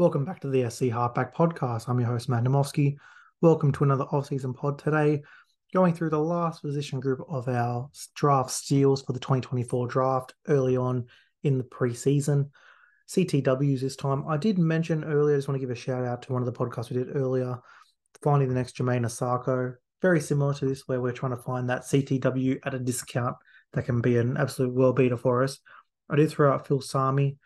Welcome back to the SC Halfback Podcast. I'm your host, Matt Namowski. Welcome to another off-season pod today, going through the last position group of our draft steals for the 2024 draft early on in the preseason. CTWs this time. I did mention earlier, I just want to give a shout out to one of the podcasts we did earlier, finding the next Jamayne Isaako. Very similar to this, where we're trying to find that CTW at a discount that can be an absolute world beater for us. I did throw out Phil Sami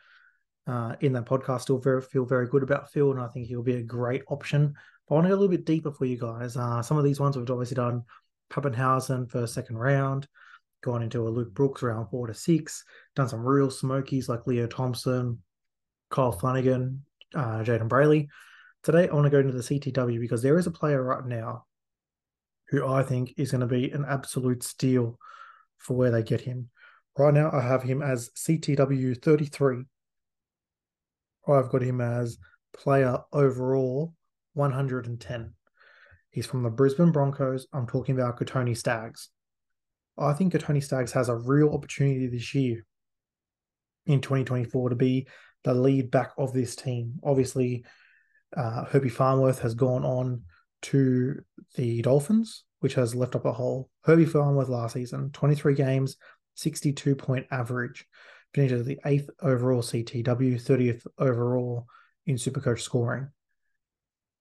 uh, in that podcast. Still very, feel very good about Phil, and I think he'll be a great option. But I want to go a little bit deeper for you guys. Uh, some of these ones we've obviously done Papenhuyzen first, second round, gone into a Luke Brooks round four to six, done some real smokies like Leo Thompson, Kyle Flanagan, uh, Jayden Brailey. Today, I want to go into the CTW because there is a player right now who I think is going to be an absolute steal for where they get him. Right now, I have him as CTW 33 I've got him as player overall 110. He's from the Brisbane Broncos. I'm talking about Kotoni Staggs. I think Kotoni Staggs has a real opportunity this year in 2024 to be the lead back of this team. Obviously, uh, Herbie Farnworth has gone on to the Dolphins, which has left up a hole. Herbie Farnworth last season, 23 games, 62 point average finishes the eighth overall CTW, 30th overall in Supercoach scoring.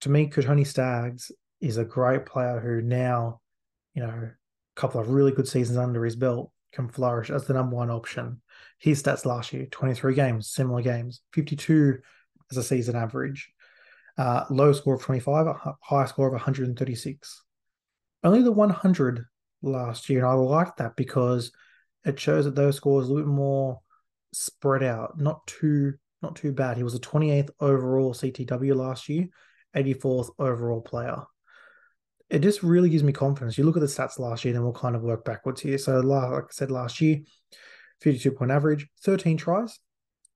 To me, Kotoni Staggs is a great player who now, you know, a couple of really good seasons under his belt, can flourish as the number one option. His stats last year 23 games, similar games, 52 as a season average, uh, low score of 25, a high score of 136. Only the 100 last year, and I like that because it shows that those scores a little bit more spread out, not too not too bad. He was a 28th overall CTW last year, 84th overall player. It just really gives me confidence. You look at the stats last year, then we'll kind of work backwards here. So, like I said last year, 52 point average, 13 tries.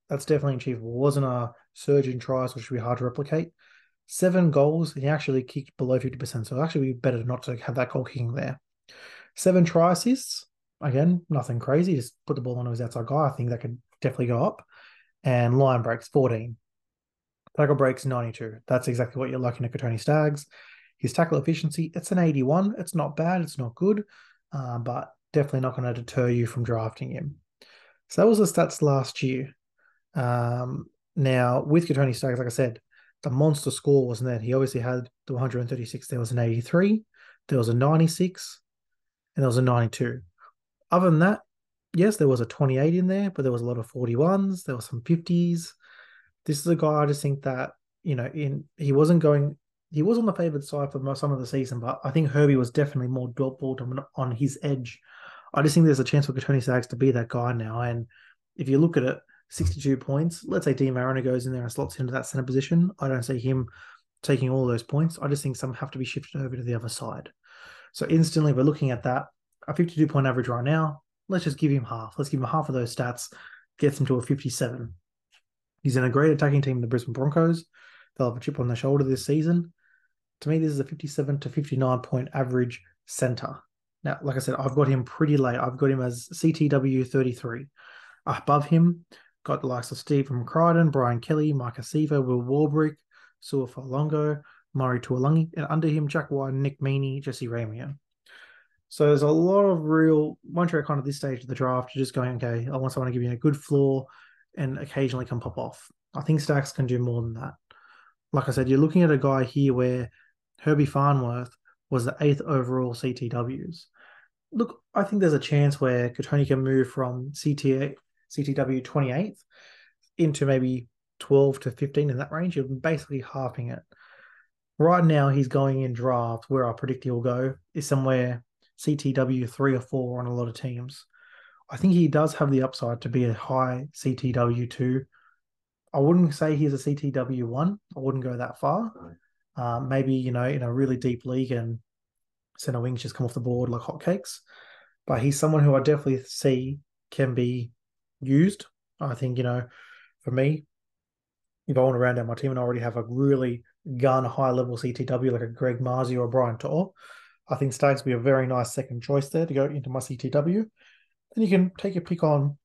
That's definitely achievable. It wasn't a surge in tries, which would be hard to replicate. Seven goals, he actually kicked below 50%. So, actually, be better not to have that goal kicking there. Seven try assists. Again, nothing crazy. Just put the ball on his outside guy. I think that could definitely go up. And line breaks, 14. Tackle breaks, 92. That's exactly what you're looking at Kotoni Staggs. His tackle efficiency, it's an 81. It's not bad. It's not good, uh, but definitely not going to deter you from drafting him. So that was the stats last year. Um, now, with Kotoni Staggs, like I said, the monster score wasn't there. He obviously had the 136. There was an 83, there was a 96, and there was a 92. Other than that, yes, there was a 28 in there, but there was a lot of 41s. There were some 50s. This is a guy I just think that, you know, in he wasn't going, he was on the favored side for most, some of the season, but I think Herbie was definitely more ball on his edge. I just think there's a chance for Tony Staggs to be that guy now. And if you look at it, 62 points, let's say Deine Mariner goes in there and slots into that center position. I don't see him taking all those points. I just think some have to be shifted over to the other side. So instantly, we're looking at that. A 52 point average right now, let's just give him half. Let's give him half of those stats, gets him to a 57. He's in a great attacking team, the Brisbane Broncos. They'll have a chip on their shoulder this season. To me, this is a 57 to 59 point average center. Now, like I said, I've got him pretty late. I've got him as CTW 33. Above him, got the likes of Stephen Crichton, Brian Kelly, Mike Sivo, Will Warbrick, Sua Fa'alogo, Murray Taulagi, and under him, Jack White, Nick Meaney, Jesse Ramien. So there's a lot of real you're kind of this stage of the draft, you're just going, okay, I want someone to give you a good floor and occasionally can pop off. I think Staggs can do more than that. Like I said, you're looking at a guy here where Herbie Farnworth was the eighth overall CTWs. Look, I think there's a chance where Kotoni can move from CTA, CTW 28th into maybe 12 to 15 in that range. You're basically halving it. Right now, he's going in draft where I predict he'll go is somewhere CTW three or four on a lot of teams. I think he does have the upside to be a high CTW two. I wouldn't say he's a CTW one. I wouldn't go that far. Um, maybe you know in a really deep league and center wings just come off the board like hotcakes. But he's someone who I definitely see can be used. I think you know, for me, if I want to round out my team and I already have a really gun high level CTW like a Greg Marzhew or Brian To'o, I think Staggs will be a very nice second choice there to go into my CTW. Then you can take a pick on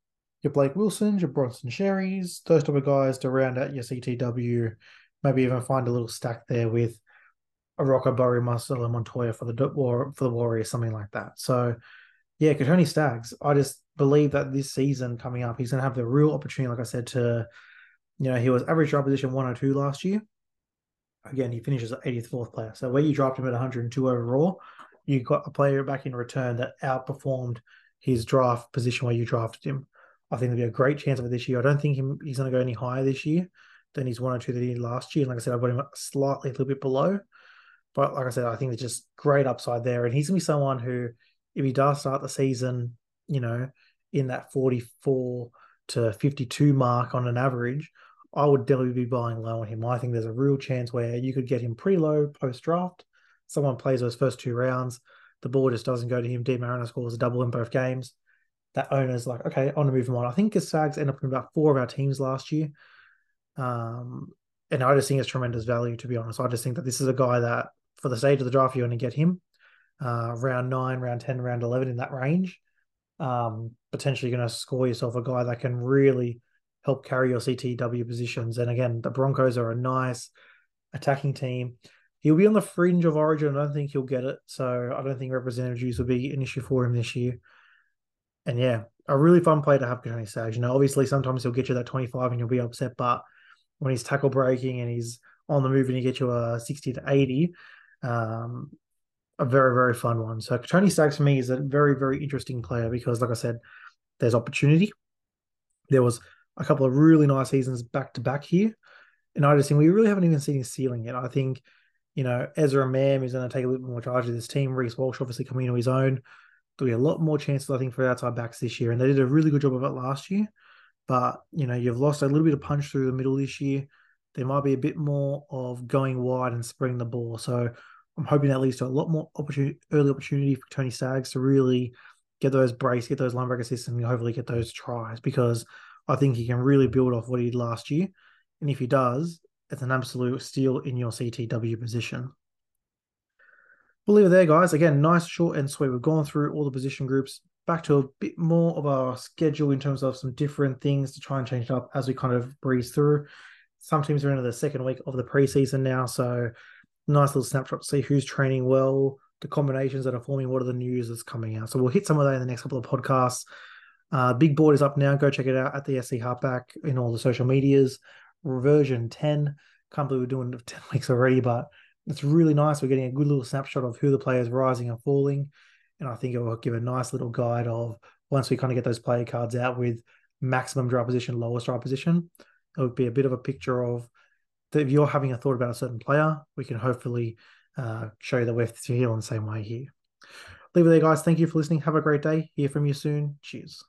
your Blake Wilsons, your Bronson Xerris, those type of guys to round out your CTW maybe even find a little stack there with a Rocco Berry, Marcelo Montoya for the war for the Warriors, something like that. So yeah, Kotoni Staggs, I just believe that this season coming up, he's going to have the real opportunity, like I said, to, you know, he was average draft position 102 last year. Again, he finishes at 84th player. So where you dropped him at 102 overall, you got a player back in return that outperformed his draft position where you drafted him. I think there'll be a great chance of it this year. I don't think he's going to go any higher this year than his 102 that he did last year. And like I said, I've got him slightly a little bit below. But like I said, I think there's just great upside there. And he's going to be someone who, if he does start the season, you know, in that 44 to 52 mark on an average, I would definitely be buying low on him. I think there's a real chance where you could get him pretty low post draft. Someone plays those first two rounds, the ball just doesn't go to him. Deine Mariner scores a double in both games. That owner's like, okay, I want to move him on. I think Staggs ended up in about four of our teams last year. Um, and I just think it's tremendous value, to be honest. I just think that this is a guy that, for the stage of the draft, you want to get him uh, round nine, round 10, round 11 in that range. Um, potentially going to score yourself a guy that can really help carry your CTW positions. And again, the Broncos are a nice attacking team. He'll be on the fringe of Origin. I don't think he'll get it. So I don't think representative dues will be an issue for him this year. And yeah, a really fun play to have Kotoni Staggs. You know, obviously sometimes he'll get you that 25 and you'll be upset, but when he's tackle breaking and he's on the move and he gets you a 60 to 80, um, a very, very fun one. So Tony Staggs for me is a very, very interesting player because, like I said, there's opportunity. There was a couple of really nice seasons back to back here. And I just think we really haven't even seen his ceiling yet. I think, you know, Ezra Mam is going to take a little bit more charge of this team. Reece Walsh obviously coming into his own. There'll be a lot more chances, I think, for outside backs this year. And they did a really good job of it last year. But, you know, you've lost a little bit of punch through the middle this year. There might be a bit more of going wide and spreading the ball. So I'm hoping that leads to a lot more opportunity, early opportunity for Tony Staggs to really get those brace, get those line break assists, and hopefully get those tries because I think he can really build off what he did last year. And if he does, it's an absolute steal in your CTW position. We'll leave it there, guys. Again, nice, short, and sweet. We've gone through all the position groups. Back to a bit more of our schedule in terms of some different things to try and change it up as we kind of breeze through. Some teams are into the second week of the preseason now, so nice little snapshot to see who's training well, the combinations that are forming, what are the news that's coming out. So we'll hit some of that in the next couple of podcasts. Uh, big board is up now. Go check it out at the SC Halfback in all the social medias. Version 10. Can't believe we're doing 10 weeks already, but it's really nice. We're getting a good little snapshot of who the players rising and falling. And I think it will give a nice little guide of once we kind of get those player cards out with maximum draw position, lowest draw position, it would be a bit of a picture of if you're having a thought about a certain player, we can hopefully uh, show you that we're feeling the same way here. Leave it there, guys. Thank you for listening. Have a great day. Hear from you soon. Cheers.